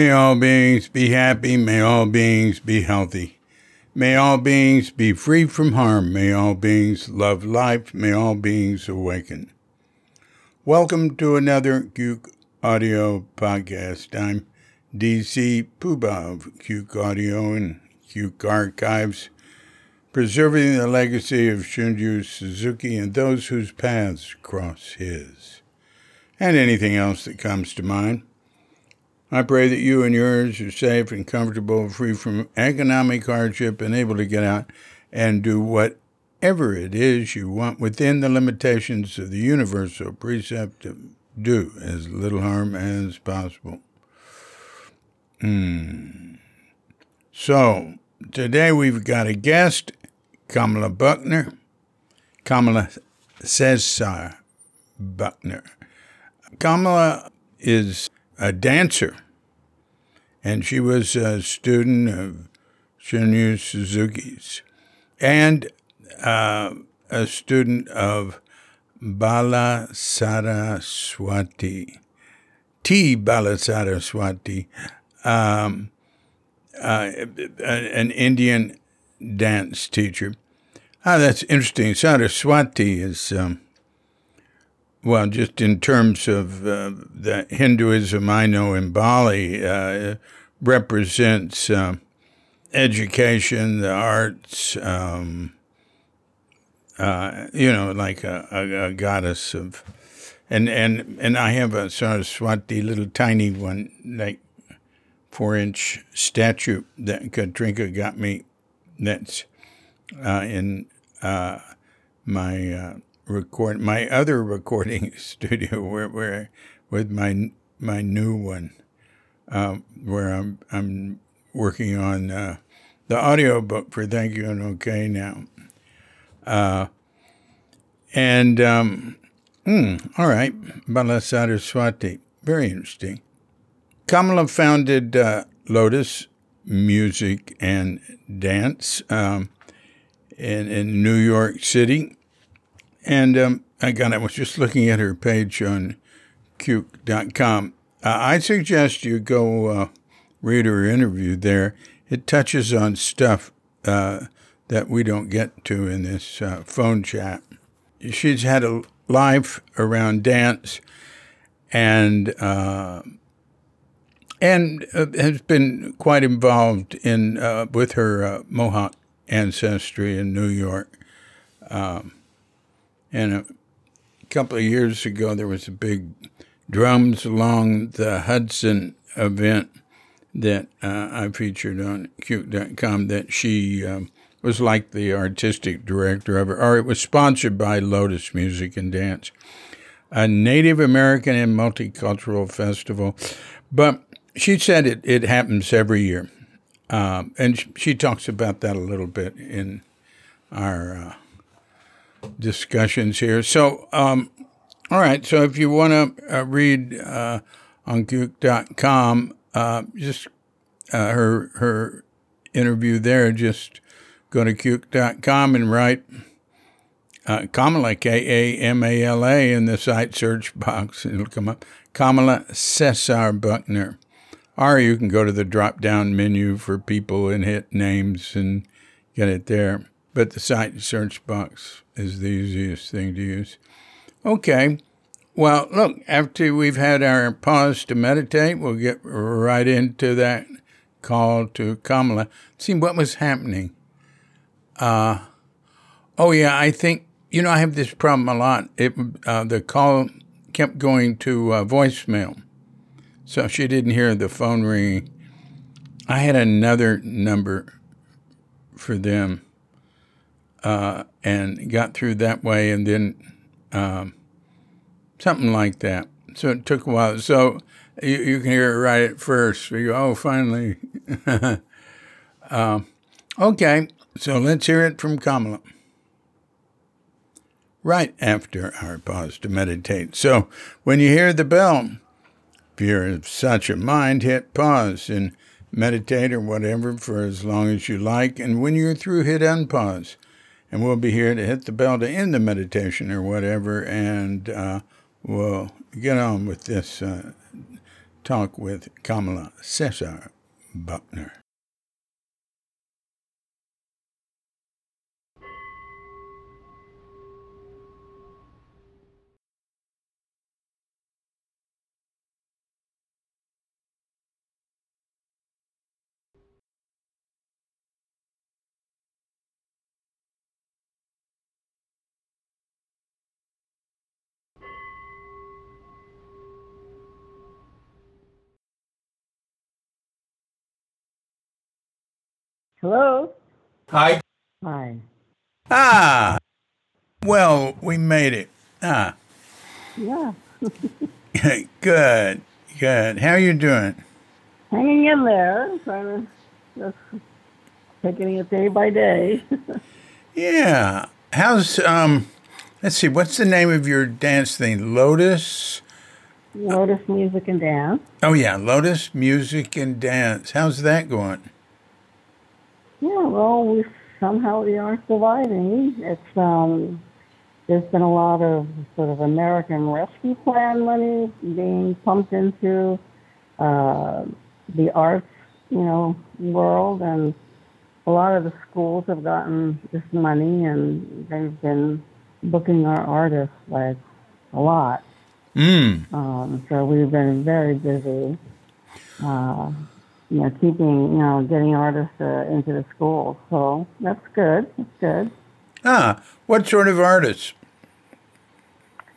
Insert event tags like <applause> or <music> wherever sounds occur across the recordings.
May all beings be happy. May all beings be healthy. May all beings be free from harm. May all beings love life. May all beings awaken. Welcome to another Cuke Audio podcast. I'm DC Puba of Cuke Audio and Cuke Archives, preserving the legacy of Shunryu Suzuki and those whose paths cross his, and anything else that comes to mind. I pray that you and yours are safe and comfortable, free from economic hardship, and able to get out and do whatever it is you want within the limitations of the universal precept of do as little harm as possible. Hmm. So, today we've got a guest, Kamala Buckner. Kamala Cesar Buckner. Kamala is a dancer, and she was a student of Shunryu Suzuki's and uh, a student of Bala Saraswati, T. Bala Saraswati, um, uh, an Indian dance teacher. Ah, that's interesting. Saraswati is. Um, well, just in terms of uh, the Hinduism I know in Bali, uh, represents uh, education, the arts, um, uh, you know, like a, a, a, goddess of, and and and I have a Saraswati little tiny one, like four inch statue that Katrinka got me. That's uh, in uh, my record my other recording <laughs> studio where where with my my new one um, where I'm I'm working on uh, the audio book for Thank You and Okay now. Uh, and um, mm, all right, very interesting. Kamala founded uh, Lotus Music and Dance um, in in New York City and um, again, I was just looking at her page on Cuke.com. Uh, I suggest you go uh, read her interview there. It touches on stuff uh, that we don't get to in this uh, phone chat. She's had a life around dance and uh, and uh, has been quite involved in with her Mohawk ancestry in New York. Um, and a couple of years ago, there was a big drums along the Hudson event that uh, I featured on Cuke.com that she um, was like the artistic director of it, or it was sponsored by Lotus Music and Dance, a Native American and multicultural festival. But she said it, it happens every year. Um, and she talks about that a little bit in our uh, discussions here. So, um, all right. So, if you want to uh, read uh, on Cuke.com, uh, just uh, her her interview there, just go to Cuke.com and write uh, Kamala K A M A L A in the site search box. It'll come up. Kamala Cesar Buckner. Or you can go to the drop down menu for people and hit names and get it there. But the site search box is the easiest thing to use. Okay. Well, look, after we've had our pause to meditate, we'll get right into that call to Kamala. See what was happening. Uh, oh, yeah, I think, you know, I have this problem a lot. It, uh, the call kept going to uh, voicemail. So she didn't hear the phone ringing. I had another number for them uh, and got through that way, and then um, something like that. So it took a while. So you, you can hear it right at first. Go, oh, finally. uh, <laughs> okay, so let's hear it from Kamala. Right after our pause to meditate. So when you hear the bell, if you're of such a mind, hit pause and meditate or whatever for as long as you like. And when you're through, hit unpause and we'll be here to hit the bell to end the meditation or whatever, and uh, we'll get on with this uh, talk with Kamala Cesar Buckner. Hello? Hi. Hi. Ah, well, we made it. Ah, Yeah. <laughs> good, good. How are you doing? Hanging in there, trying to just taking it day by day. <laughs> Yeah. How's um? Let's see. What's the name of your dance thing? Lotus. Lotus Music and Dance. Oh yeah, Lotus Music and Dance. How's that going? Yeah, well, we somehow we are surviving. It's um, there's been a lot of sort of American Rescue Plan money being pumped into uh, the arts, you know, world, and a lot of the schools have gotten this money, and they've been booking our artists like a lot. Mm. Um, so we've been very busy. Uh, you know, keeping, you know, getting artists uh, into the schools. So that's good. That's good. Ah, what sort of artists?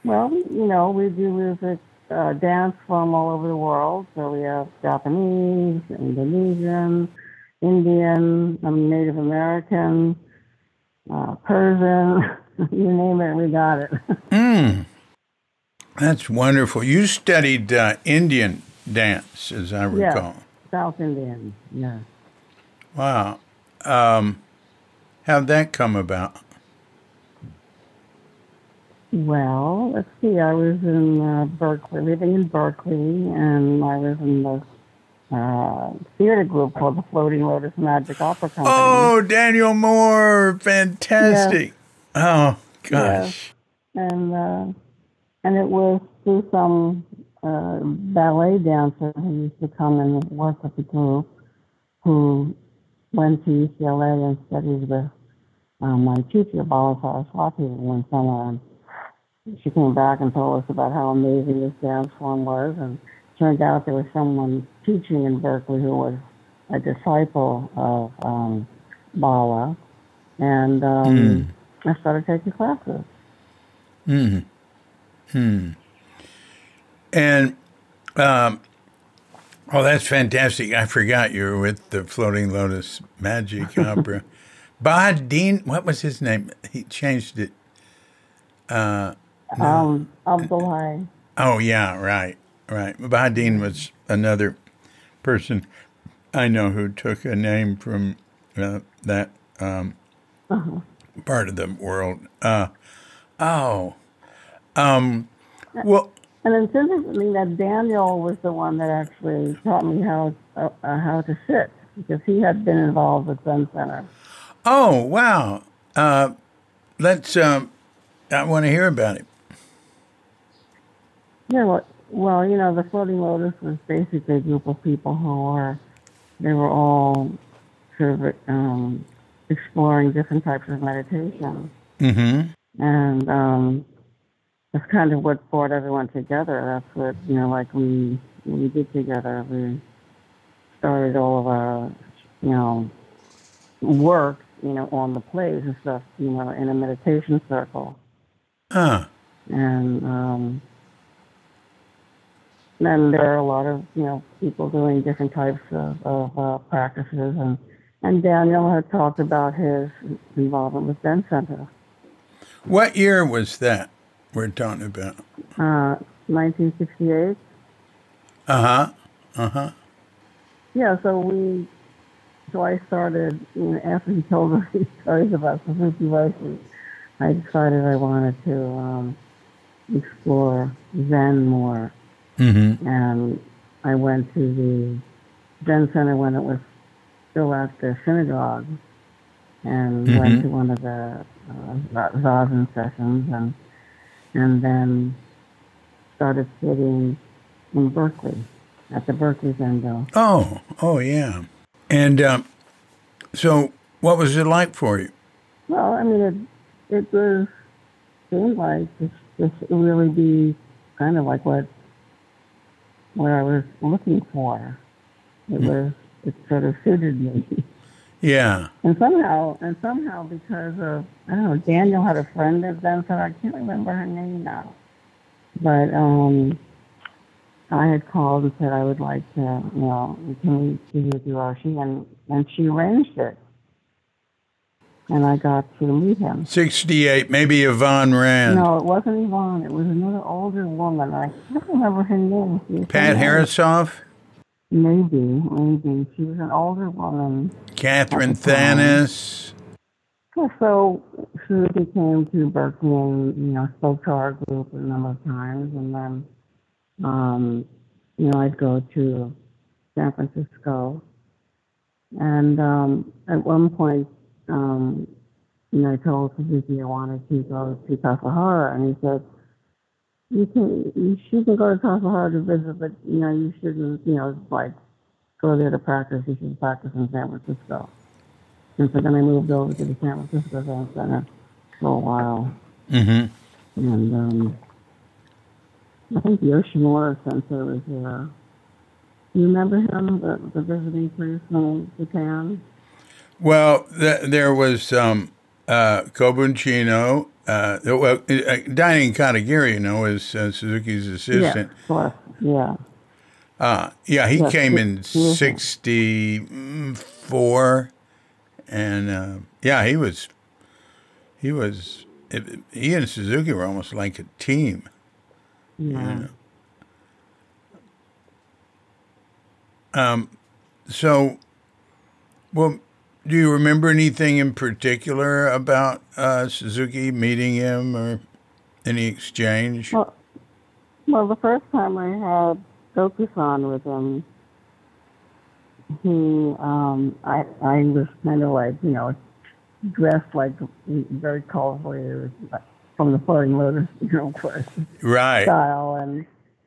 Well, you know, we do music, uh, dance from all over the world. So we have Japanese, Indonesian, Indian, um, Native American, uh, Persian. <laughs> you name it, we got it. <laughs> Mm. That's wonderful. You studied uh, Indian dance, as I recall. South Indian. Yeah. Wow. Um, how'd that come about? Well, let's see. I was in uh, Berkeley, living in Berkeley, and I was in the uh, theater group called the Floating Lotus Magic Opera Company. Oh, Daniel Moore, fantastic. Oh gosh. and uh, and it was through some uh, ballet dancer who used to come and work with the group, who went to UCLA and studied with um, my teacher, Bala Saraswati, one summer. And she came back and told us about how amazing this dance form was, and turned out there was someone teaching in Berkeley who was a disciple of um, Bala, and um, I started taking classes. Hmm. Hmm. And um, oh, that's fantastic. I forgot you were with the Floating Lotus Magic <laughs> Opera. Bahadine, what was his name? He changed it. Um, Abdul Hai. Oh yeah, right, right. Bahadine was another person I know who took a name from uh, that um, part of the world. Uh, oh, um, well, And it's interesting that Daniel was the one that actually taught me how uh, uh, how to sit because he had been involved with Zen Center. oh wow. Uh, let's. Um, I want to hear about it. Yeah, well, well, you know, the Floating Lotus was basically a group of people who were they were all sort of um, exploring different types of meditation, Mm-hmm. and um, that's kind of what brought everyone together. That's what you know, like we we did together. We started all of our you know work you know on the plays and stuff you know in a meditation circle, Ah, and um, then there are a lot of you know people doing different types of, of uh, practices and. And Daniel had talked about his involvement with Zen Center. what year was that we're talking about? Uh, 1968. Uh huh. Uh huh. Yeah, so we, so I started, you know, after he told <laughs> us these stories about Suzuki Roshi, I decided I wanted to um, explore Zen more. Mm-hmm. And I went to the Zen Center when it was still at the synagogue and went to one of the uh, Zazen sessions and, and then started studying in Berkeley at the Berkeley Zendo. Oh, oh yeah. And um, so, what was it like for you? Well, I mean, it it was seemed like just just really be kind of like what what I was looking for. It was it sort of suited me. <laughs> Yeah. And somehow, and somehow, because of I don't know, Daniel had a friend at then, so I can't remember her name now. But um, I had called and said I would like to, you know, can we do the Roshi, and and she arranged it, and I got to meet him. 68, maybe Yvonne Rand. No, it wasn't Yvonne. It was another older woman. I can't remember her name. Pat Harrisoff? Maybe, maybe she was an older woman. Catherine At. Thanas? Yeah, So Suzuki came to Berkeley and, you know, spoke to our group a number of times. And then, um, you know, I'd go to San Francisco. And um, at one point, um, you know, I told Suzuki I wanted to go to Tassajara. And he said, you can, you, can go to Tassajara to visit, but, you know, you shouldn't, you know, like, go there to practice. You should practice in San Francisco. And so then I moved over to the San Francisco Center for a while. Mm-hmm. And um, I think the Yoshimura Sensei was there. You remember him, the, the visiting priest from Japan? Well, th- there was um, uh, Kobun Chino. Uh, well, uh, Dainin Katagiri, you know, is uh, Suzuki's assistant. Yeah. Yeah. Uh, yeah, he Yes, came in 64. And uh, yeah, he was, he was, he and Suzuki were almost like a team. Yeah. Um, so, well, do you remember anything in particular about uh, Suzuki meeting him or any exchange? Well, well, the first time I had dokusan with him, he, um, I, I was kind of like, you know, dressed like very colorfully It was like from the Floating Lotus, you know, course, <laughs> right. style, and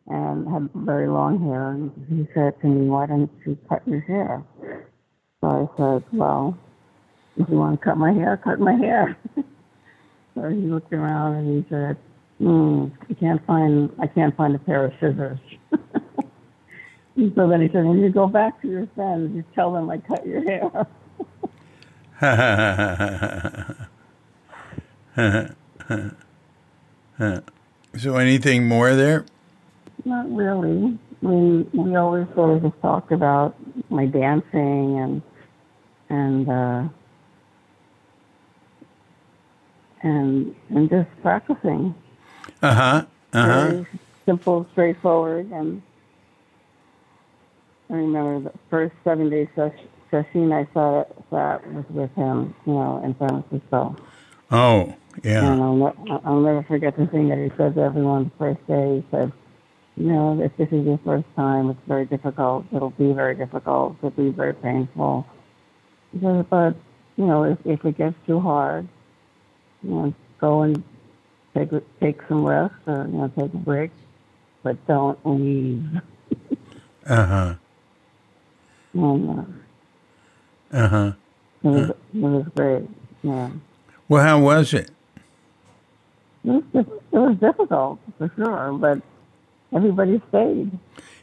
and had very long hair. And he said to me, "Why don't you cut your hair?" So I said, "Well, if you want to cut my hair, cut my hair." <laughs> so he looked around and he said, "Hmm, I can't find I can't find a pair of scissors." <laughs> So then he said, "When you go back to your friends, you tell them I cut your hair." <laughs> so, anything more there? Not really. Mean, we always sort of just talked about my dancing and and uh, and and just practicing. Uh huh. Uh huh. Very simple, straightforward, and I remember the first seven day session I saw that was with him, you know, in San Francisco. Oh, yeah. And I'll, ne- I'll never forget the thing that he said to everyone the first day. He said, you know, if this is your first time, it's very difficult. It'll be very difficult. It'll be very painful. But, you know, if, if it gets too hard, you know, go and take, take some rest or, you know, take a break, but don't leave. <laughs> Uh huh. And uh, Uh huh. it, was, it was great. Yeah. Well, how was it? It was, it was difficult, for sure, but everybody stayed.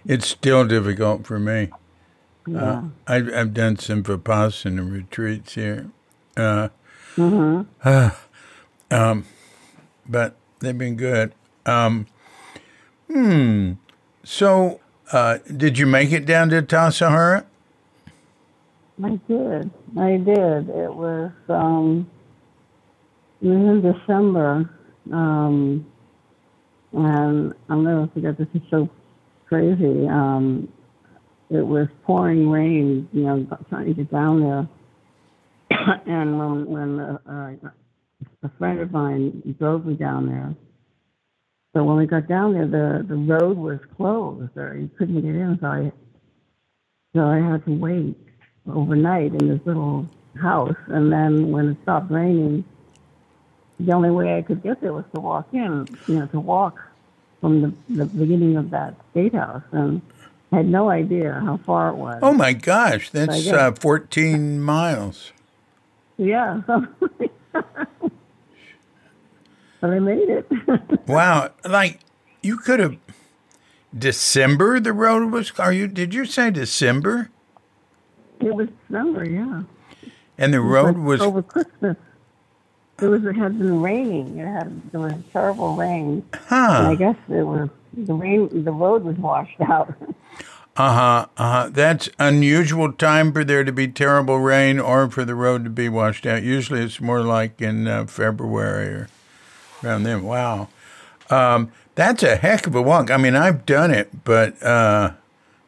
It's still difficult for me. Yeah. Uh, I've, I've done some Vipassana retreats here. Uh, hmm <sighs> um, but they've been good. Um, hmm. So, uh, did you make it down to Tassajara? I did. I did. It was um in December. Um and I'll never forget this is so crazy. Um it was pouring rain, you know, trying to get down there. <coughs> and when when uh, uh, a friend of mine drove me down there. So when we got down there the the road was closed or you couldn't get in so I so I had to wait overnight in this little house. And then when it stopped raining, the only way I could get there was to walk in, you know, to walk from the, the beginning of that gatehouse. And had no idea how far it was. Oh my gosh, that's uh, 14 miles. Yeah. <laughs> but I made it. <laughs> Wow, like you could have December the road was are you did you say December? it was December, yeah. And the road Like was over Christmas. It was. It had been raining. It had. There was terrible rain, and I guess it was the rain. The road was washed <laughs> out. Uh-huh. Uh-huh. That's unusual time for there to be terrible rain or for the road to be washed out. Usually it's more like in uh, February or around then. Wow. Um, that's a heck of a walk. I mean, I've done it, but uh,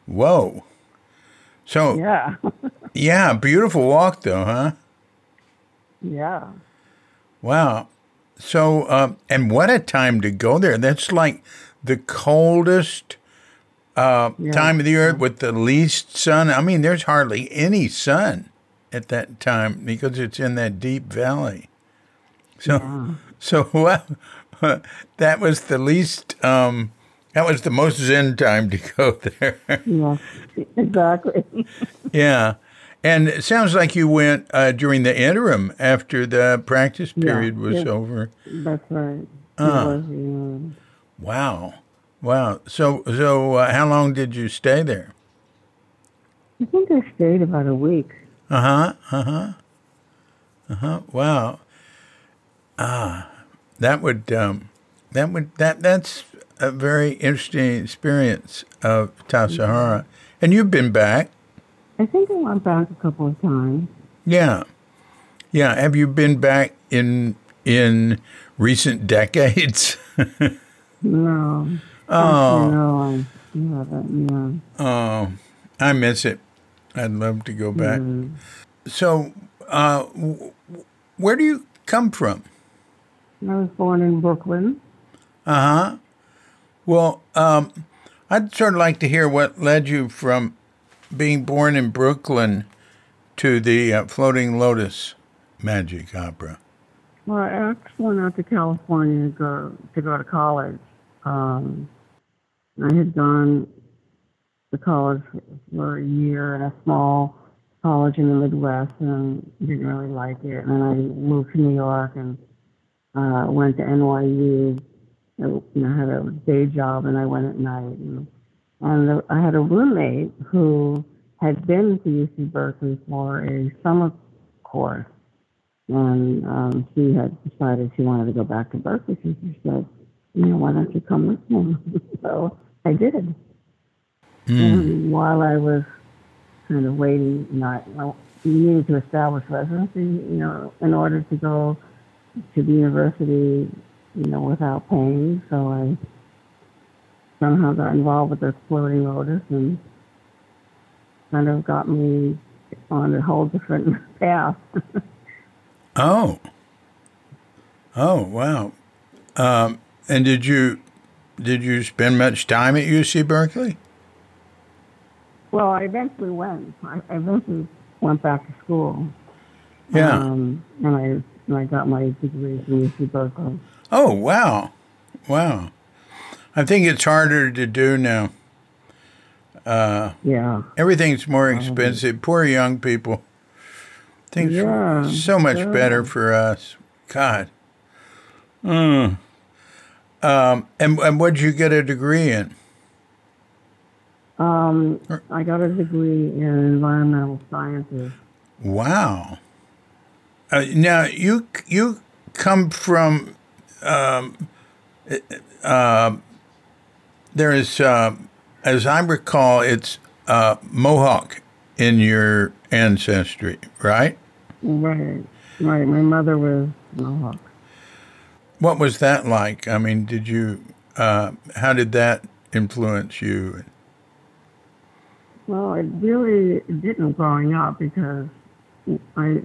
whoa. So, yeah. <laughs> yeah, beautiful walk though, huh? yeah. Wow. So, uh, and what a time to go there. That's like the coldest uh, Yeah. time of the year with the least sun. I mean, there's hardly any sun at that time because it's in that deep valley. So, <laughs> so well, <laughs> that was the least, um, that was the most zen time to go <laughs> there. Yeah. Exactly. yeah. And it sounds like you went uh, during the interim after the practice Yeah, period was yeah. over. That's right. It Ah. was. Yeah. Wow. Wow. So, so uh, how long did you stay there? I think I stayed about a week. Uh huh. Uh huh. Uh huh. Wow. Ah, that would um, that would that that's a very interesting experience of Tassajara. And you've been back. I think I went back a couple of times. Yeah. Yeah. Have you been back in in recent decades? <laughs> No. Oh. No, I that, yeah. Oh, I miss it. I'd love to go back. Mm. So, uh, where do you come from? I was born in Brooklyn. Uh huh. Well, um, I'd sort of like to hear what led you from being born in Brooklyn to the uh, Floating Lotus Magic Opera. Well, I actually went out to California to go to go to college. Um, I had gone to college for a year in a small college in the Midwest and didn't really like it. And then I moved to New York and uh, went to NYU. I you know, had a day job and I went at night. And, and the, I had a roommate who had been to UC Berkeley for a summer course and um, she had decided she wanted to go back to Berkeley. So she said, you know, why don't you come with me? <laughs> so I did. And while I was kind of waiting, you know, I, well, you needed to establish residency, you know, in order to go to the university, you know, without paying. So I somehow got involved with the floating lotus and kind of got me on a whole different <laughs> path. Oh. Oh wow. Um, and did you did you spend much time at UC Berkeley? Well, I eventually went. I I eventually went back to school. Yeah. Um, and I and I got my degree from UC Berkeley. Oh wow, wow. I think it's harder to do now. Yeah. Everything's more expensive. Poor young people. Things Yeah, so much sure. better for us. God. Mm. Um, and and what'd you get a degree in? Um, I got a degree in environmental sciences. Wow. Uh, now you you come from um, uh, there is uh, as I recall it's uh, Mohawk in your ancestry, right? Right. Right. My mother was Mohawk. What was that like? I mean, did you uh, how did that influence you? Well, it really didn't growing up because I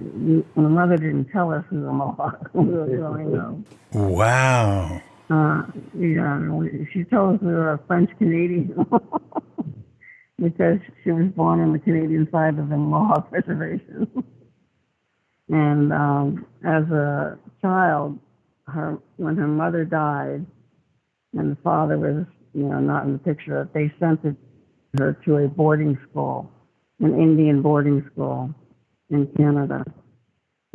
my mother didn't tell us we were Mohawk <laughs> were growing up. Wow. Uh, yeah, we- she told us we were French Canadian <laughs> because she was born on the Canadian side of the Mohawk Reservation. <laughs> and um, as a child, her when her mother died, and the father was, you know, not in the picture, they sent her to a boarding school, an Indian boarding school in Canada.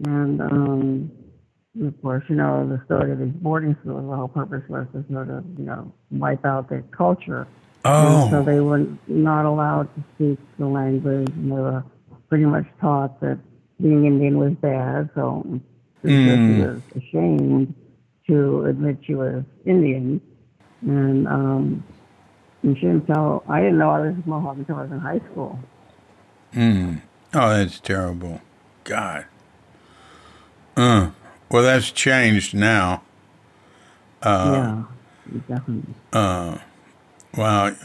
And um, of course, you know, the story of these boarding schools, the whole purpose was to sort of, you know, wipe out their culture. Oh. And so they were not allowed to speak the language, and they were pretty much taught that being Indian was bad. So she Mm. was ashamed to admit she was Indian. And, um, and she didn't tell, I didn't know I was Mohawk until I was in high school. Mm. Oh, that's terrible. God. Uh. Well, that's changed now. yeah, definitely. Uh, wow.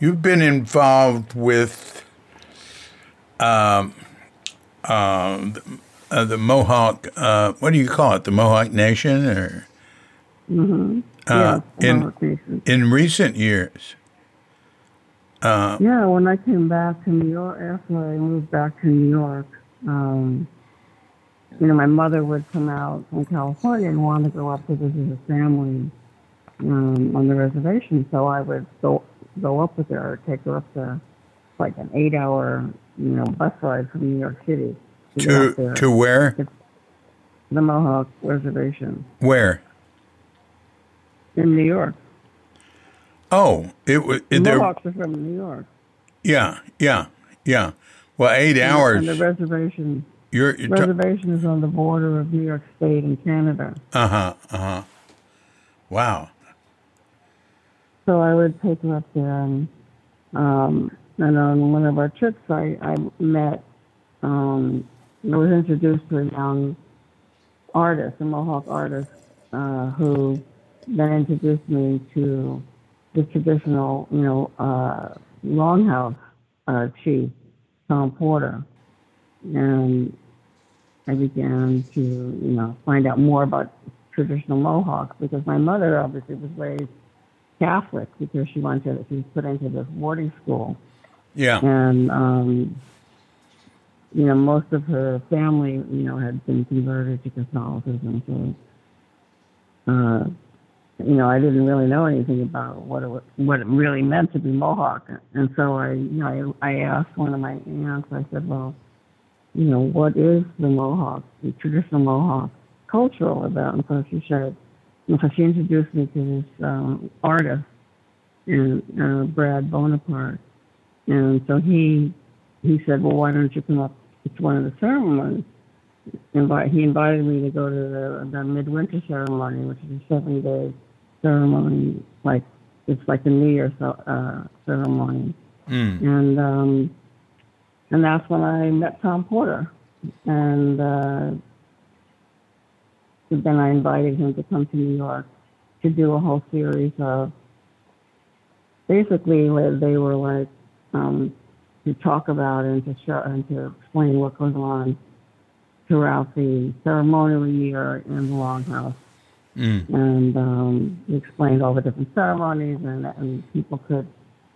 You've been involved with um, uh, the, uh, the Mohawk, uh, what do you call it? The Mohawk Nation? Or Mm-hmm. Uh, yeah, in- Nation. in recent years? Uh, Yeah, when I came back to New York, after I moved back to New York, um, you know, my mother would come out from California and want to go up to visit her family um, on the reservation. So I would go go up with her, take her up to like an eight-hour, you know, bus ride from New York City up to to where? the Mohawk Reservation Where? in New York. Oh, it was The. Mohawks are from New York. Yeah, yeah, yeah. Well, eight hours. And the reservation You're reservation is on the border of New York State and Canada. uh huh, uh huh. Wow. So I would take her up there, and um, and on one of our trips, I I met, um, I was introduced to a young artist, a Mohawk artist, uh, who then introduced me to the traditional, you know, uh, longhouse uh, chief, Tom Porter, and I began to, you know, find out more about traditional Mohawks because my mother obviously was raised Catholic because she went to she was put into this boarding school, Yeah. and um, you know most of her family you know had been converted to Catholicism. So, uh, you know, I didn't really know anything about what it wa- what it really meant to be Mohawk, and so I you know I, I asked one of my aunts. I said, well, you know, what is the Mohawk, the traditional Mohawk cultural about? And so she said, and so she introduced me to this um, artist, and uh, Brad Bonaparte. And so he he said, well, why don't you come up to one of the ceremonies? Invite, he invited me to go to the, the midwinter ceremony, which is a seven day ceremony, like it's like the New Year so, uh, ceremony. Mm. And um, and that's when I met Tom Porter, and uh, then I invited him to come to New York to do a whole series of basically where they were like um, to talk about and to show and to explain what goes on throughout the ceremonial year in the Longhouse Mm. and um, he explained all the different ceremonies, and, and people could,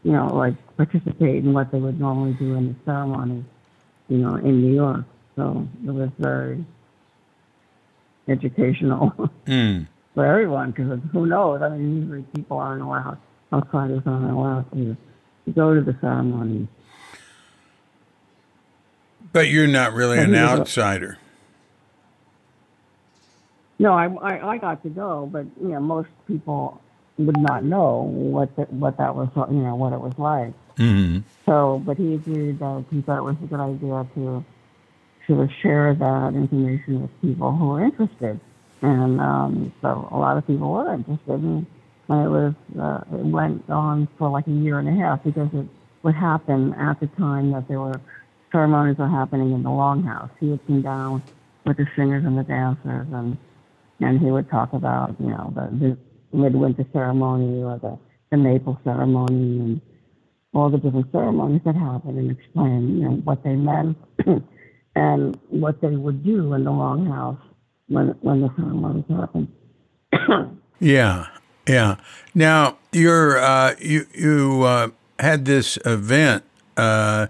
you know, like participate in what they would normally do in the ceremony, you know, in New York. So it was very educational <laughs> Mm. for everyone because who knows? I mean, usually people aren't allowed, outsiders aren't allowed to, to go to the ceremony. But you're not really Well, an was a- outsider. No, I, I, I got to go, but you know, most people would not know what the, what that was, you know, what it was like. Mm-hmm. So, but he agreed that he thought it was a good idea to of share that information with people who were interested. And um, so a lot of people were interested. And, and it was uh, it went on for like a year and a half because it would happen at the time that there were ceremonies were happening in the Longhouse. He would come down with the singers and the dancers, and and he would talk about you know the, the midwinter ceremony or the the maple ceremony and all the different ceremonies that happened and explain, you know, what they meant <clears throat> and what they would do in the longhouse when when the ceremonies happened. <coughs> Yeah, yeah. Now you're uh, you you uh, had this event uh,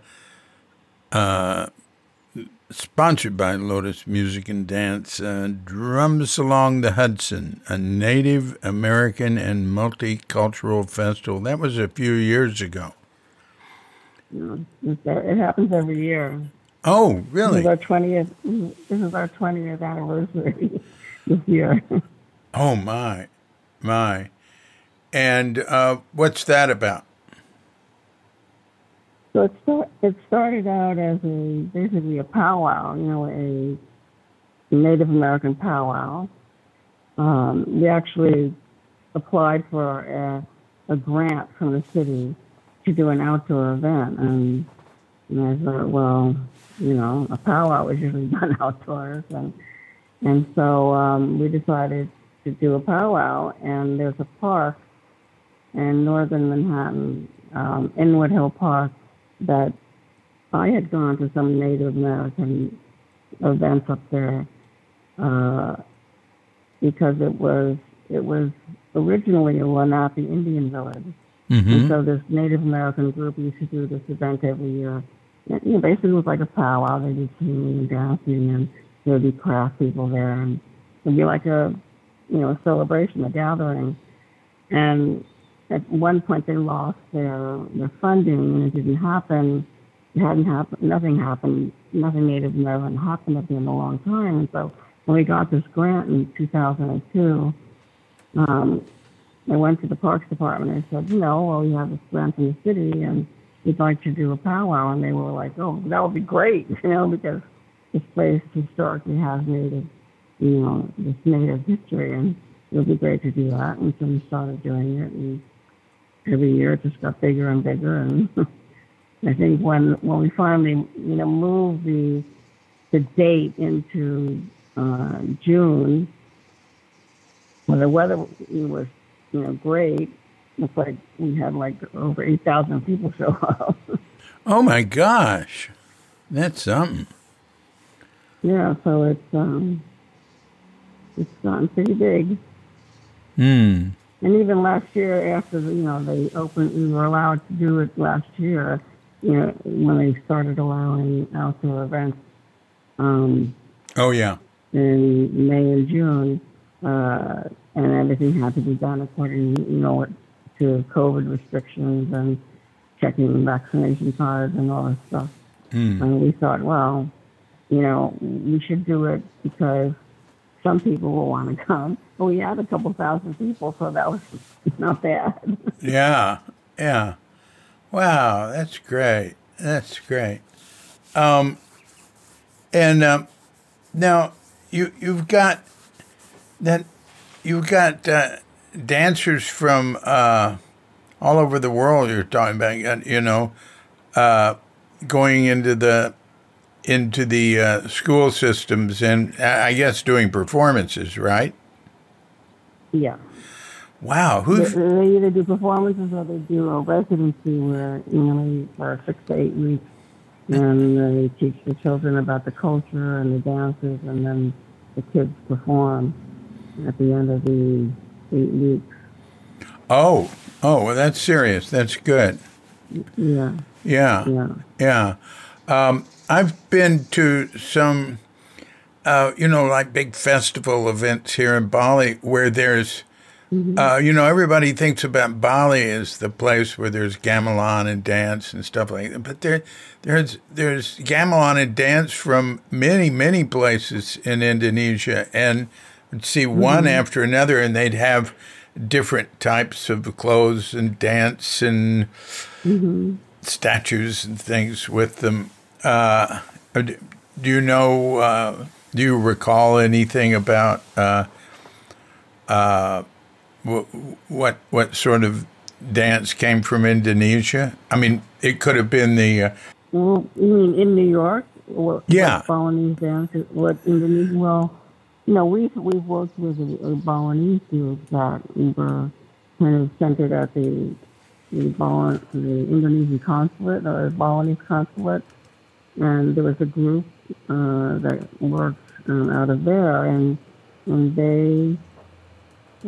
uh, sponsored by Lotus Music and Dance, uh, Drums Along the Hudson, a Native American and multicultural festival. That was a few years ago. You it happens every year. Oh, really? This is our twentieth. This is our twentieth anniversary <laughs> this year. Oh my, my. And uh, what's that about? So it start, it started out as a basically a powwow, you know, a Native American powwow. Um, we actually applied for a, a grant from the city to do an outdoor event, and, and I thought, well, you know, a powwow is usually <laughs> done outdoors, and and so um, we decided to do a powwow, and there's a park in northern Manhattan, um, Inwood Hill Park, that I had gone to some Native American events up there uh, because it was it was originally a Lenape Indian village, and so this Native American group used to do this event every year. And, you know, basically, it was like a powwow. They did singing and dancing, and there'd be craft people there, and it'd be like a you know a celebration, a gathering. And at one point, they lost their their funding, and it didn't happen. It hadn't happened. Nothing happened. Nothing Native American happened up there in a long time. And so when we got this grant in 2002, um, I went to the Parks Department and said, you know, well, we have this grant from the city, and we'd like to do a powwow. And they were like, oh, that would be great, <laughs> you know, because this place historically has native, you know, this native history, and it would be great to do that. And so we started doing it, and every year it just got bigger and bigger. And <laughs> I think when when we finally, you know, moved the the date into uh, June, when the weather was, you know, great, it's like we had like over eight thousand people show <laughs> up. Oh my gosh, that's something. yeah, so it's um, it's gotten pretty big. Hmm. And even last year, after you know they opened, we were allowed to do it last year. You know when they started allowing outdoor events um, Oh yeah. in May and June, uh, and everything had to be done according, you know, to COVID restrictions and checking vaccination cards and all that stuff. And we thought, well, you know, we should do it because some people will want to come. We had a couple thousand people, so that was <laughs> not bad. Yeah. Yeah. Wow, that's great. That's great. Um, and um, now you you've got that you've got uh, dancers from uh, all over the world. You're talking about, you know, uh, going into the into the uh, school systems and I guess doing performances, right? yeah. Wow, They, they either do performances or they do a residency where, you know, for six to eight weeks, and they teach the children about the culture and the dances, and then the kids perform at the end of the eight weeks. oh oh well that's serious. That's good. Yeah, Yeah. yeah. Yeah. Um, I've been to some, uh, you know, like big festival events here in Bali where there's, uh, you know, everybody thinks about Bali as the place where there's gamelan and dance and stuff like that. But there, there's there's gamelan and dance from many many places in Indonesia, and would see one after another, and they'd have different types of clothes and dance and statues and things with them. Uh, do you know? Uh, do you recall anything about uh, uh, what what sort of dance came from Indonesia? I mean, it could have been the uh, Well, you mean in New York? What, Yeah. What Balinese dances? What Indonesian? Well, you know, we've we've worked with a, a Balinese group that we were kind of centered at the the, Bal- the Indonesian consulate or Balinese consulate, and there was a group uh, that worked um, out of there, and and they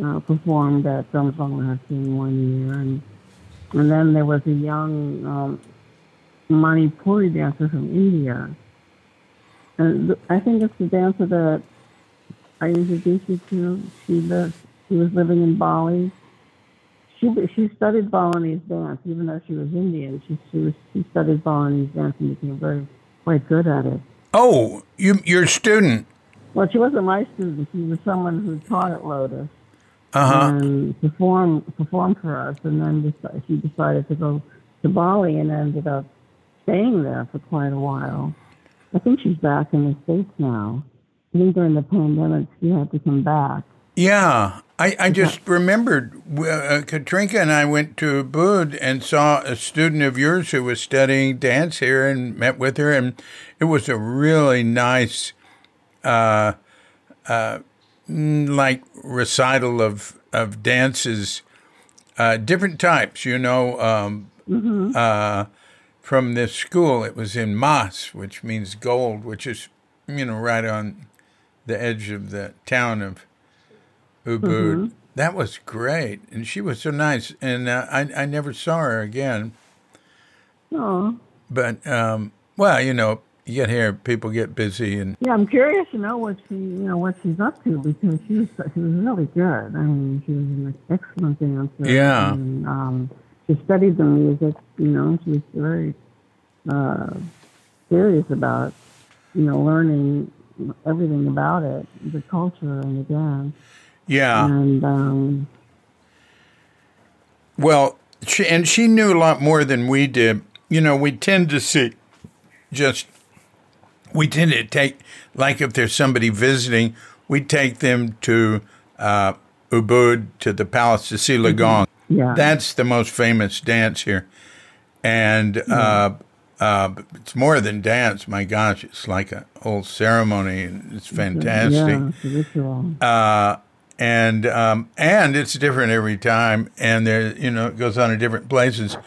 uh, performed at Mahasi one year, and and then there was a young um, Manipuri dancer from India. And I think it's the dancer that I introduced you to. She lived, she was living in Bali. she she studied Balinese dance, even though she was Indian. She she was she studied Balinese dance and became very quite good at it. Oh, you you're a student. Well, she wasn't my student. She was someone who taught at Lotus Uh huh. and performed performed for us. And then deci- she decided to go to Bali and ended up staying there for quite a while. I think she's back in the states now. I think during the pandemic she had to come back. Yeah, I, I just remembered uh, Katrinka and I went to Bud and saw a student of yours who was studying dance here and met with her, and it was a really nice, uh, uh, mm, like recital of of dances, uh, different types. You know, um, uh, from this school. It was in Mas, which means gold, which is you know right on the edge of the town of Ubud. That was great, and she was so nice. And uh, I I never saw her again. Oh, But um, well, you know, you get here, people get busy, and yeah. I'm curious to know what she, you know, what she's up to because she was she was really good. I mean, she was an excellent dancer. Yeah. And, um, she studied the music. You know, she was very uh, serious about, you know, learning everything about it, the culture and the dance. Yeah. And um, Well, she, and she knew a lot more than we did. You know, we tend to see just, we tend to take, like if there's somebody visiting, we take them to uh, Ubud, to the palace to see Legong. yeah, That's the most famous dance here. And uh, uh, it's more than dance. My gosh, it's like a whole ceremony. and It's fantastic yeah, it's a ritual. And um, and it's different every time, and there you know it goes on in different places.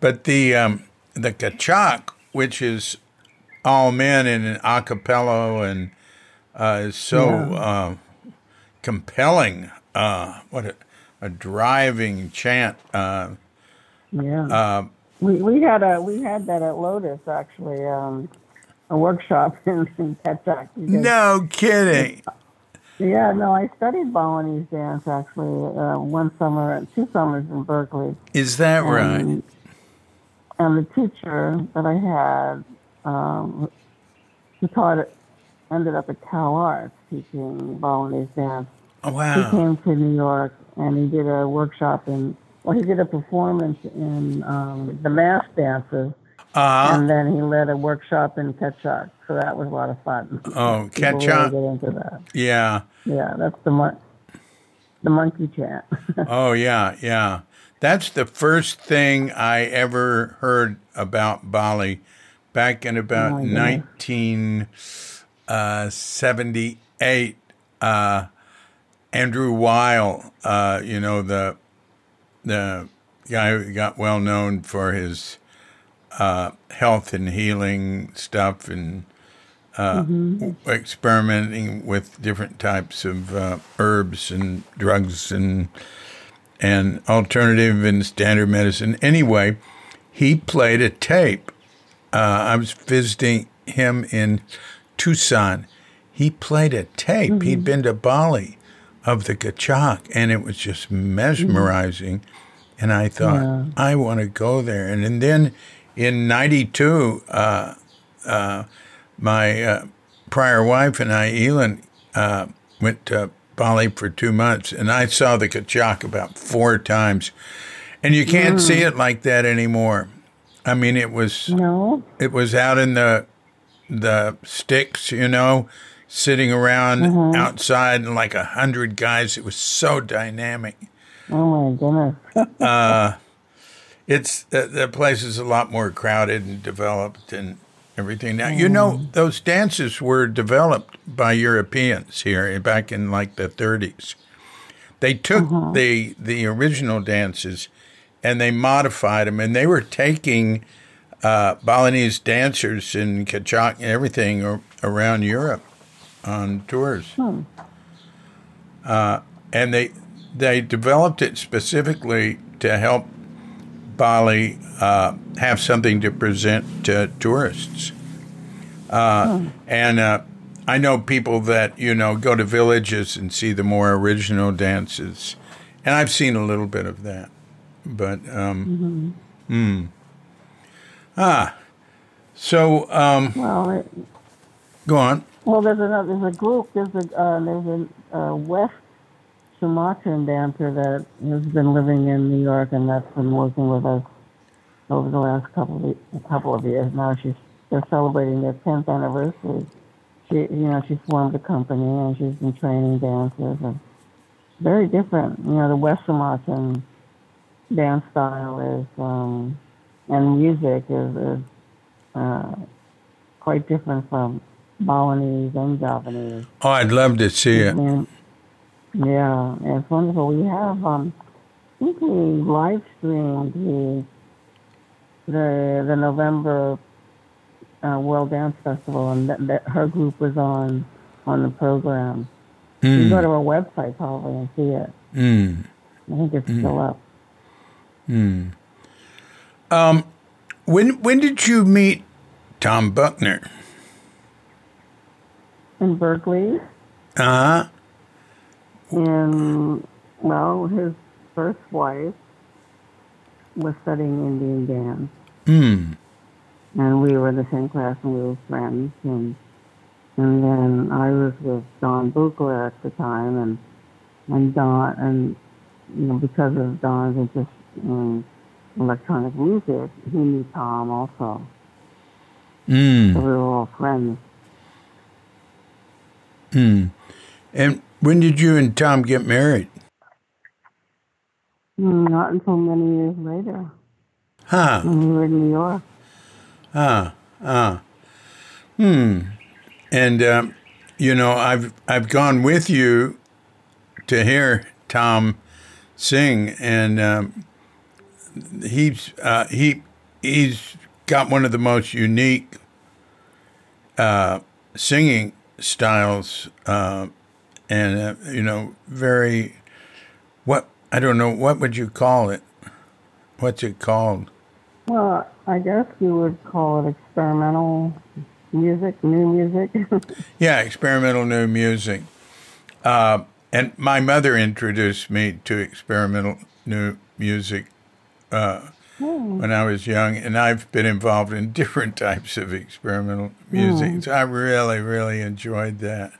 But the um, the Kecak, which is all men in an a cappella and uh, is so uh, compelling. Uh, what a, a driving chant. Uh, Yeah. uh, We we had a we had that at Lotus actually, um, a workshop <laughs> in, in Ketchak. no kidding. Yeah, no, I studied Balinese dance actually uh, one summer, two summers in Berkeley. Is that right? And, and the teacher that I had, um, who taught it, ended up at Cal Arts teaching Balinese dance. Oh, wow. He came to New York and he did a workshop in, well, he did a performance in um, the mass dances. Uh, and then he led a workshop in Kecak, so that was a lot of fun. oh, People really get into that. Yeah. Yeah, that's the mon- the monkey chant. <laughs> Oh yeah, yeah. That's the first thing I ever heard about Bali back in about Oh, 1978. Uh, Andrew Weil, uh, you know the the guy who got well known for his uh, health and healing stuff and uh, experimenting with different types of uh, herbs and drugs and and alternative and standard medicine. Anyway, he played a tape. Uh, I was visiting him in Tucson. He played a tape. He'd been to Bali of the Kecak, and it was just mesmerizing. And I thought, Yeah. I want to go there. And, and then in '92, uh, uh, my uh, prior wife and I, Elin, uh, went to Bali for two months, and I saw the Kecak about four times. And you can't see it like that anymore. I mean, it was no, it was out in the the sticks, you know, sitting around outside, and like a hundred guys. It was so dynamic. oh my goodness. It's the, the place is a lot more crowded and developed and everything. Now you know those dances were developed by Europeans here back in like the 30s. They took the the original dances and they modified them, and they were taking uh, Balinese dancers and Kecak and everything ar- around Europe on tours. Uh, and they they developed it specifically to help Bali uh, have something to present to tourists. Uh, And uh, I know people that you know go to villages and see the more original dances, and I've seen a little bit of that. but um, hmm. Ah, so um, Well, it, go on. well, there's another. There's a group. There's a uh, there's a uh, West Sumatran dancer that has been living in New York and that's been working with us over the last couple of a couple of years. Now she's they're celebrating their 10th anniversary. She, you know, she formed a company and she's been training dancers and very different. You know, the West Sumatran dance style is um, and music is, is uh, quite different from Balinese and Javanese. Oh, I'd love to see it. Yeah, it's wonderful. We have, um, I think we live streamed the the the November uh, World Dance Festival, and that, that her group was on on the program. You can go Mm, to our website probably and see it. mm, I think it's still up. mm. Um, when when did you meet Tom Buckner? In Berkeley, Uh huh. And well, his first wife was studying Indian dance. Hmm. and we were in the same class and we were friends and and then I was with Don Buchla at the time and and Don and you know because of Don's interest in electronic music he knew Tom also so Hmm. we were all friends Hmm. And when did you and Tom get married? Mm, not until many years later Huh. when we were in New York Ah, ah. Hmm. And um, you know, I've I've gone with you to hear Tom sing, and um, he's uh, he he's got one of the most unique uh, singing styles, uh, and uh, you know, very what I don't know what would you call it? What's it called? well I guess you would call it experimental music new music <laughs> Yeah, experimental new music. Uh, and my mother introduced me to experimental new music uh, when I was young, and I've been involved in <laughs> different types of experimental music. So I really, really enjoyed that.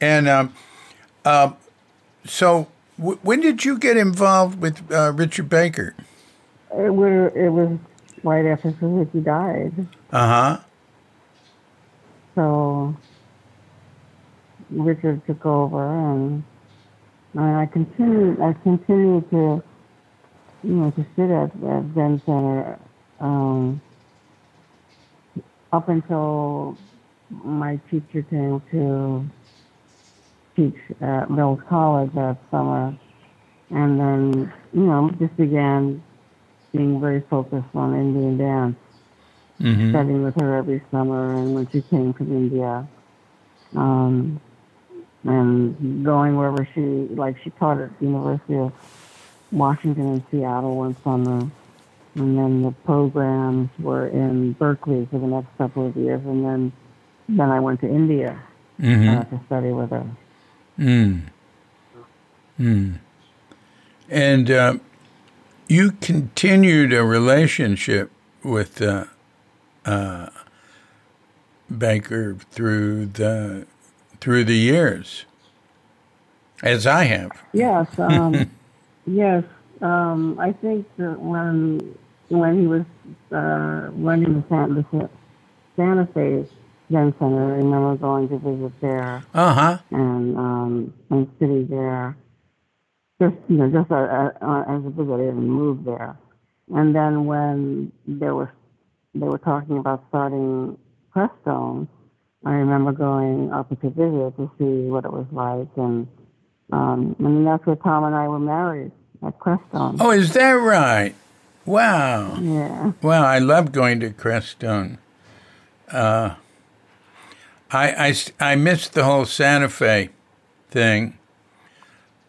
And um, uh, so, w- when did you get involved with uh, Richard Baker? it was it was right after Suzuki died Uh huh. So Richard took over, and, and I continued. I continued to, you know, to sit at at Zen Center um, up until my teacher came to teach at Mills College that summer, and then you know just began being very focused on Indian dance Mm-hmm. studying with her every summer and when she came from India. Um, and going wherever she, like she taught at the University of Washington in Seattle one summer. And then the programs were in Berkeley for the next couple of years. And then, then I went to India Mm-hmm. uh, to study with her. Mm. Mm. And uh, you continued a relationship with uh, uh, Baker through the through the years, as I have. Yes, um, <laughs> yes. Um, I think that when when he was uh, running the Santa, the Santa Fe Zen Center, I remember going to visit there Uh huh. and um, and sitting there, just you know, just a, a, as a visitor, I didn't move there. And then when there was they were talking about starting Crestone, I remember going up to visit to see what it was like, and um, and that's where Tom and I were married at Crestone. Oh, is that right? Wow. Yeah. Well, I love going to Crestone. Uh, I, I, I missed the whole Santa Fe thing,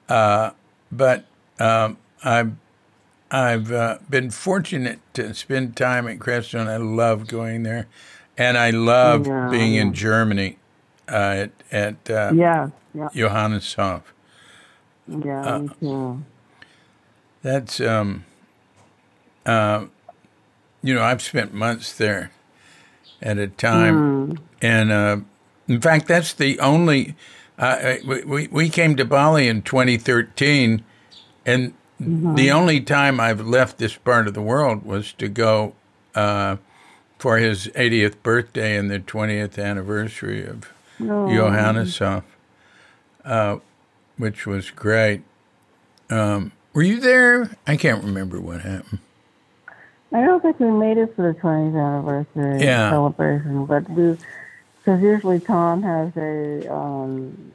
uh, but um, I've, I've uh, been fortunate to spend time at Crestone. I love going there, and I love Yeah, being in. Germany uh, at, at uh, Yeah. Yeah. Johanneshof. Yeah. me. That's um, uh, you know, I've spent months there at a time, and uh, in fact, that's the only. Uh, we, we we came to Bali in 2013, and the only time I've left this part of the world was to go uh, for his 80th birthday and the 20th anniversary of Oh, Johanneshof, uh, which was great. Um, were you there? I can't remember what happened. I don't think we made it for the 20th anniversary Yeah. celebration, but we, because usually Tom has a um,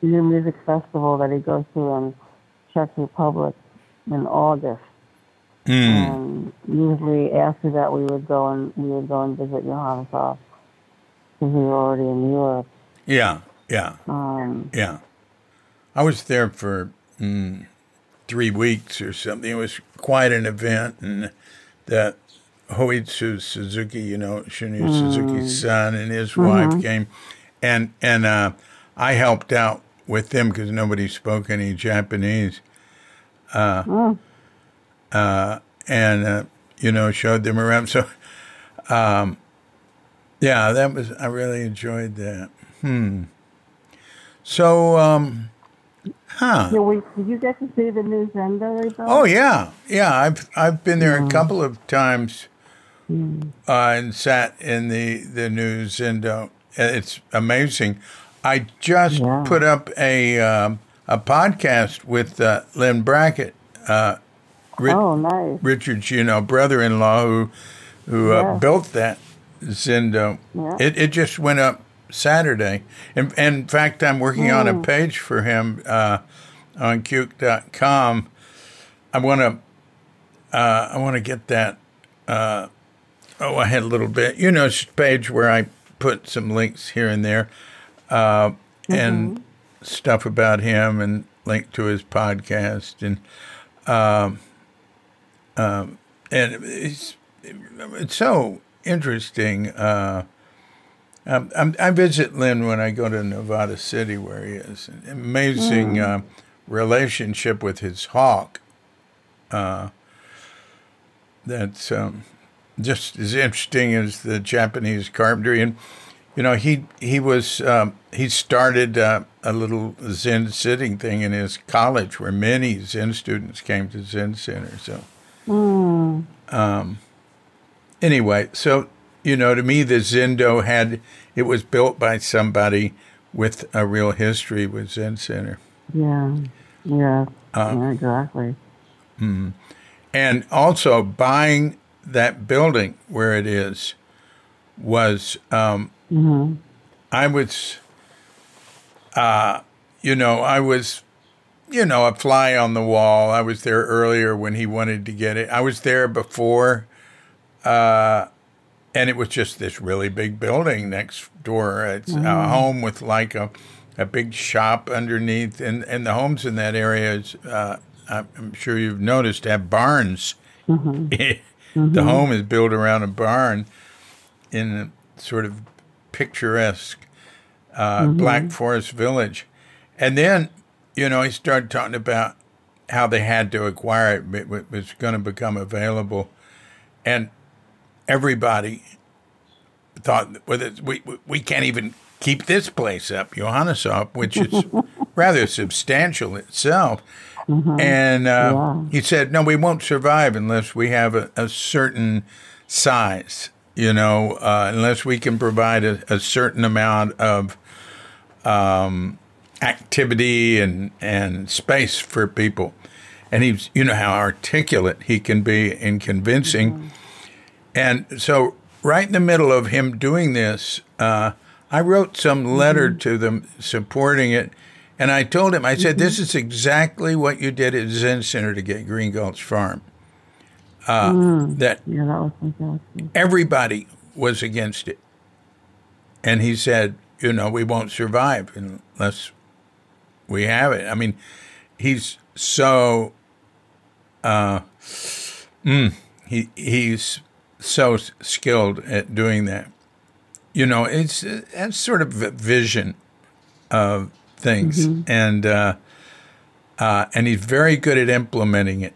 new music festival that he goes to in Czech Republic in August. Hmm. And usually after that, we would go and we would go and visit Johanneshof because we were already in Europe. Yeah, yeah, Um, yeah. I was there for mm, three weeks or something. It was quite an event, and that Hoitsu Suzuki, you know, Shunryu Suzuki's son and his wife came, and and uh, I helped out with them because nobody spoke any Japanese. Uh, and uh, you know showed them around. So, um, yeah, that was I really enjoyed that. Hmm. So, um, huh? yeah, did you get to see the new Zendo? Oh yeah, yeah. I've I've been there a couple of times, uh, and sat in the the new Zendo. It's amazing. I just Yeah. put up a um, a podcast with uh, Lynn Brackett. Uh, Ri- Oh, nice. Richard's, you know, brother-in-law who who uh, built that Zendo. Yeah. It it just went up Saturday. In, in fact, I'm working on a Mm. page for him uh, on Cuke.com. I want to uh, I want to get that. Oh, I had a little bit, you know, page where I put some links here and there, uh, and stuff about him, and link to his podcast, and um, um, and it's it's so interesting. Uh, um, I'm, I visit Lynn when I go to Nevada City, where he is. An amazing uh, relationship with his hawk. Uh, that's um, just as interesting as the Japanese carpentry, and you know he he was um, he started uh, a little Zen sitting thing in his college, where many Zen students came to Zen Center. So Mm. anyway, so you know, to me, the Zendo had it was built by somebody with a real history with Zen Center, Yeah. Yeah. Uh, yeah, exactly. and also buying that building where it is was um, hmm I was, uh, you know, I was, you know, a fly on the wall. I was there earlier when he wanted to get it. I was there before, uh, and it was just this really big building next door. It's a home with like a, a big shop underneath, and, and the homes in that area is, uh, I'm sure you've noticed, have barns. <laughs> the home is built around a barn in a sort of picturesque uh, Black Forest Village. And then, you know, he started talking about how they had to acquire it, it was going to become available. And everybody thought, well, we, we- can't even keep this place up, Johanneshof, which is <laughs> rather substantial itself. And uh, Yeah. he said, no, we won't survive unless we have a, a certain size, you know, uh, unless we can provide a, a certain amount of um, activity and, and space for people. And he's, you know, how articulate he can be and convincing. And so, right in the middle of him doing this, uh, I wrote some letter to them supporting it. And I told him, I said, this is exactly what you did at Zen Center to get Green Gulch Farm. Uh, That Yeah, that was fantastic. everybody was against it. And he said, you know, we won't survive unless we have it. I mean, he's so, uh, mm, he, he's so skilled at doing that. You know, it's that's sort of a vision of things, and uh, uh, and he's very good at implementing it.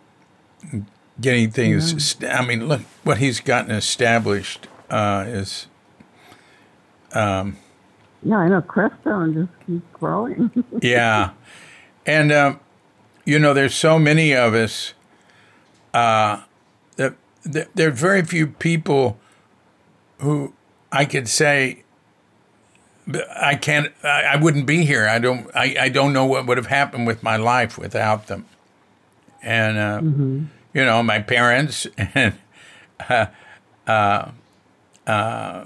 getting things. est- I mean, look what he's gotten established uh, is. Yeah, I know Crestone just keeps growing. <laughs> Yeah, and um, you know, there's so many of us. Uh, that, that there are very few people who I could say. "But I can't. I, I wouldn't be here. I don't. I, I don't know what would have happened with my life without them. And uh, you know, my parents <laughs> and uh, uh, uh,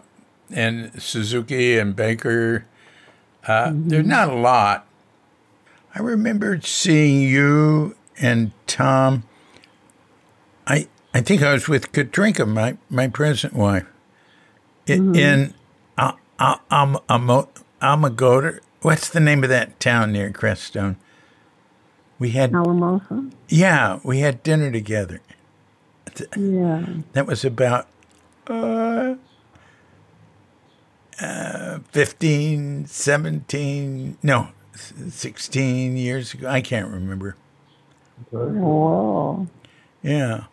and Suzuki and Baker. Uh, There's not a lot. I remember seeing you and Tom. I I think I was with Katrinka, my my present wife, in, in uh, um, Amo- Almagoter. What's the name of that town near Crestone? We had Alamosa? yeah, we had dinner together. Yeah. That was about uh, uh, 15, 17, no, 16 years ago. I can't remember. Whoa. Yeah.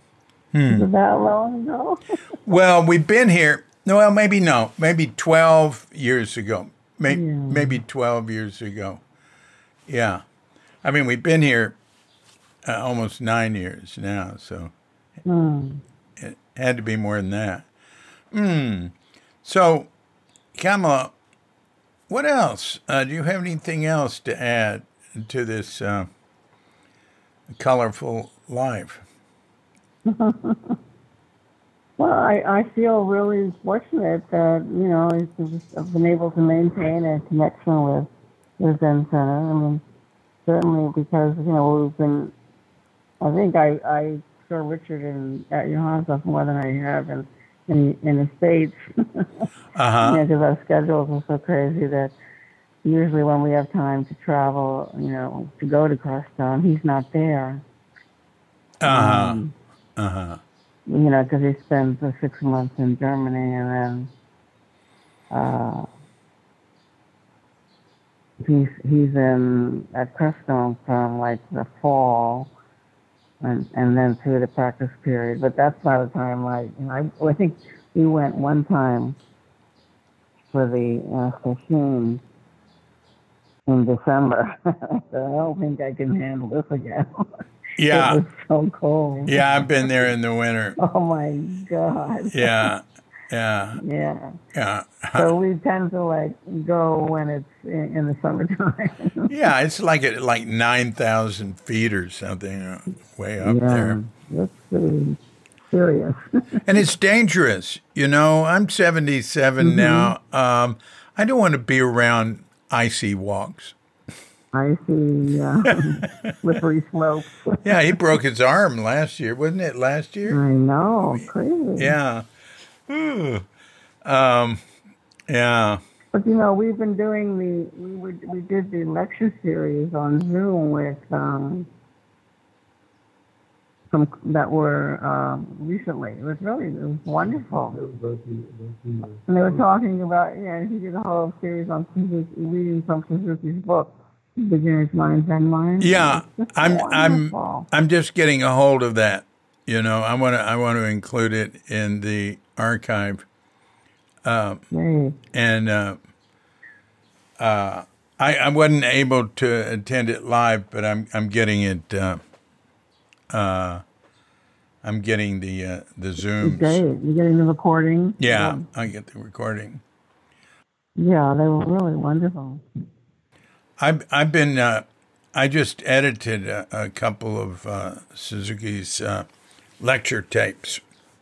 It that long ago? <laughs> Well, we've been here. No, well, maybe no, maybe 12 years ago. Maybe, Yeah. maybe 12 years ago. Yeah. I mean, we've been here uh, almost nine years now, so Hmm. it had to be more than that. Hmm. So, Kamala, what else? Uh, do you have anything else to add to this uh, colorful life? <laughs> Well, I, I feel really fortunate that, you know, I've- been able to maintain a connection with the Zen Center. I mean, certainly because, you know, we've been, I think I, I saw Richard in, at your house more than I have in, in, in the States. <laughs> Uh huh. Yeah, because our schedules are so crazy that usually when we have time to travel, you know, to go to Crestone, he's not there. Uh huh. Um, Uh huh. You know, because he spends the six months in Germany and then uh, he's he's in at Crestone from like the fall and and then through the practice period. But that's by the time like you know, I I think we went one time for the uh, in December. so <laughs> I don't think I can handle this again. <laughs> Yeah. it was so cold. Yeah, I've been there in the winter. <laughs> Oh my god. Yeah. Yeah. Yeah. Yeah. So we tend to like go when it's in, in the summertime. <laughs> Yeah, it's like at like 9,000 feet or something, uh, way up there. That's pretty serious. <laughs> And it's dangerous. You know, I'm 77 now. Um, I don't want to be around icy walks. I see uh, slippery slopes. Yeah, he broke his arm last year, wasn't it? Last year? I know, crazy. Yeah. Ooh. Um, yeah. But you know, we've been doing the we we did the lecture series on Zoom with um, some that were um, recently. It was really it was wonderful. And they were talking about yeah, he did a whole series on Suzuki, reading from Suzuki's book, Beginner's Mind, Zen Mind. Yeah, I'm I'm. I'm just getting a hold of that. You know, I want to I want to include it in the archive, Great. and uh, uh, I I wasn't able to attend it live, but I'm I'm getting it. Uh, uh, I'm getting the uh, the zooms. Great. You're getting the recording. Yeah, I get the recording. Yeah, they were really wonderful. I've I've been uh, I just edited a, a couple of uh, Suzuki's uh, lecture tapes.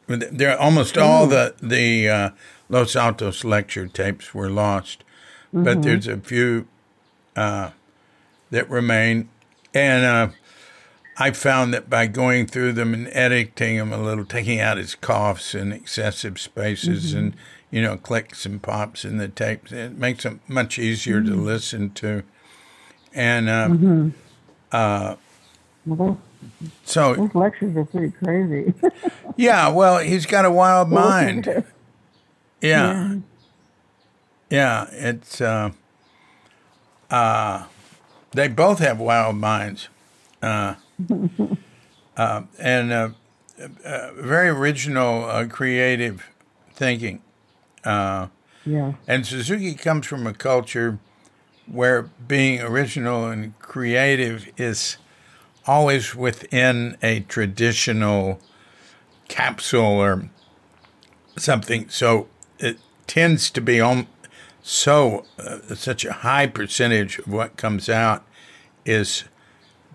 They're almost all the the uh, Los Altos lecture tapes were lost, but there's a few uh, that remain, and uh, I found that by going through them and editing them a little, taking out his coughs and excessive spaces, and you know clicks and pops in the tapes, it makes them much easier to listen to. And uh, Well, so, those, those lectures are pretty crazy. <laughs> yeah, well, he's got a wild mind. Yeah. Yeah, it's uh, uh, they both have wild minds, uh, <laughs> uh, and uh, uh, very original, uh, creative thinking. Uh, Yes. and Suzuki comes from a culture where being original and creative is always within a traditional capsule or something. So it tends to be on so uh, such a high percentage of what comes out is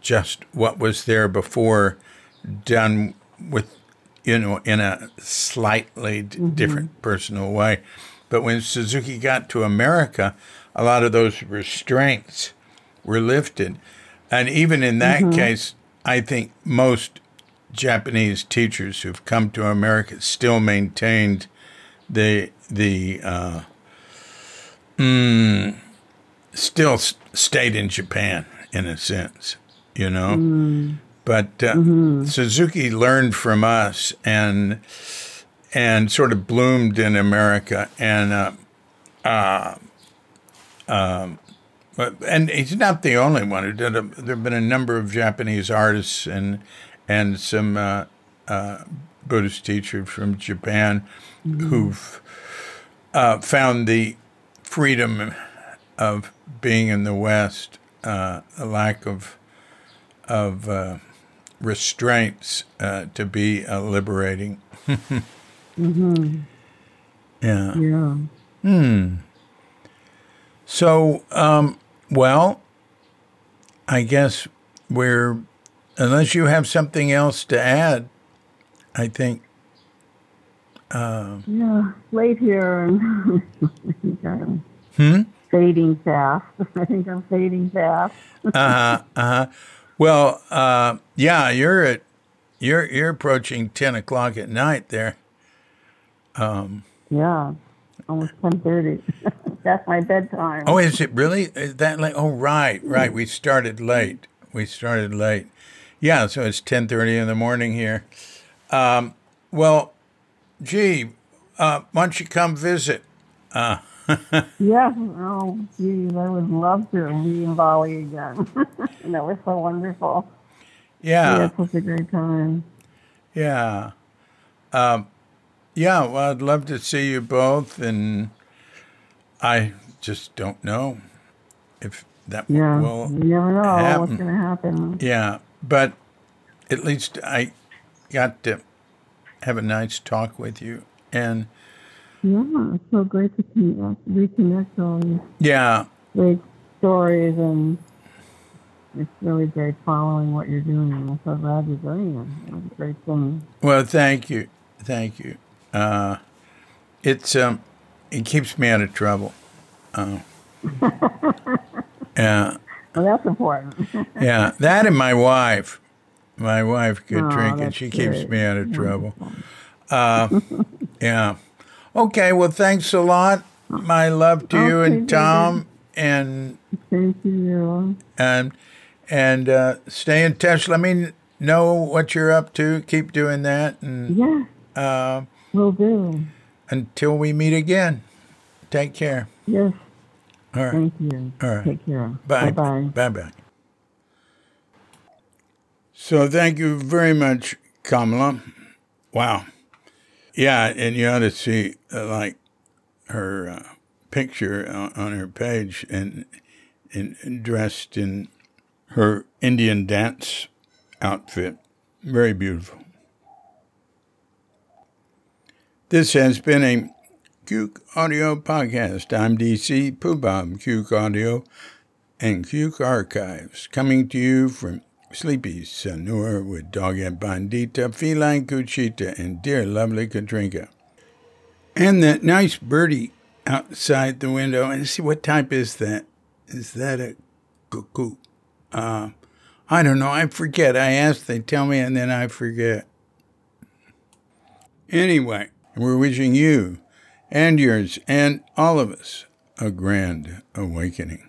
just what was there before done with you know in a slightly d- different personal way but when suzuki got to america a lot of those restraints were lifted and even in that case i think most japanese teachers who've come to america still maintained the the uh, mm, still s- stayed in Japan in a sense, you know. But uh, Suzuki learned from us and and sort of bloomed in America and. Uh, uh, um, but, and he's not the only one who did. A, there have been a number of Japanese artists and and some uh, uh, Buddhist teachers from Japan who've uh, found the freedom of being in the West, uh, a lack of of uh, restraints uh, to be uh, liberating. <laughs> Mm-hmm. Yeah. Yeah. Hmm. So, um, well, I guess we're unless you have something else to add, I think. Uh, Yeah. Late here and I think I'm hmm. fading fast. <laughs> I think I'm fading fast. Uh huh. Uh huh. Well, uh, yeah, you're at you're you're approaching ten o'clock at night there. Um. Yeah. Almost ten thirty. <laughs> That's my bedtime. Oh, is it really is that late? Oh, right, right. We started late. We started late. Yeah, so it's ten thirty in the morning here. Um, well, gee, uh, why don't you come visit? Uh, <laughs> Yeah. Oh, geez, I would love to be in Bali again. <laughs> that was so wonderful. Yeah, had such a great time. yeah, um, yeah. Well, I'd love to see you both, and I just don't know if that Yeah. will you never know happen. what's going to happen. Yeah, but at least I got to have a nice talk with you. And Yeah, it's so great to connect, reconnect all these yeah, great stories, and it's really great following what you're doing. I'm so glad you're doing it. It's a great thing. well, thank you. Thank you. Uh, it's um, it keeps me out of trouble. Uh, yeah, <laughs> Well, that's important. <laughs> yeah. That and my wife. My wife could Oh, drink, and that's she keeps me out of trouble. Uh, <laughs> yeah. Okay. Well, thanks a lot. My love to you and Tom, and Thank you. and and uh, stay in touch. Let me know what you're up to. Keep doing that, and Yeah, uh, will do. Until we meet again, take care. Yes, All right, thank you. All right. Take care. bye, Bye-bye. bye, bye. So thank you very much, Kamala. Wow, yeah, and you ought to see uh, like her uh, picture on, on her page, and, and and dressed in her Indian dance outfit. Very beautiful. This has been a Cuke Audio podcast. I'm DC Poobah, Cuke Audio and Cuke Archives, coming to you from Sleepy Sanur with Dogette Bandita, Feline Cuchita, and dear lovely Katrinka. And that nice birdie outside the window. And see, what type is that? Is that a cuckoo? Uh, I don't know. I forget. I ask, they tell me, and then I forget. Anyway, and we're wishing you and yours and all of us a grand awakening.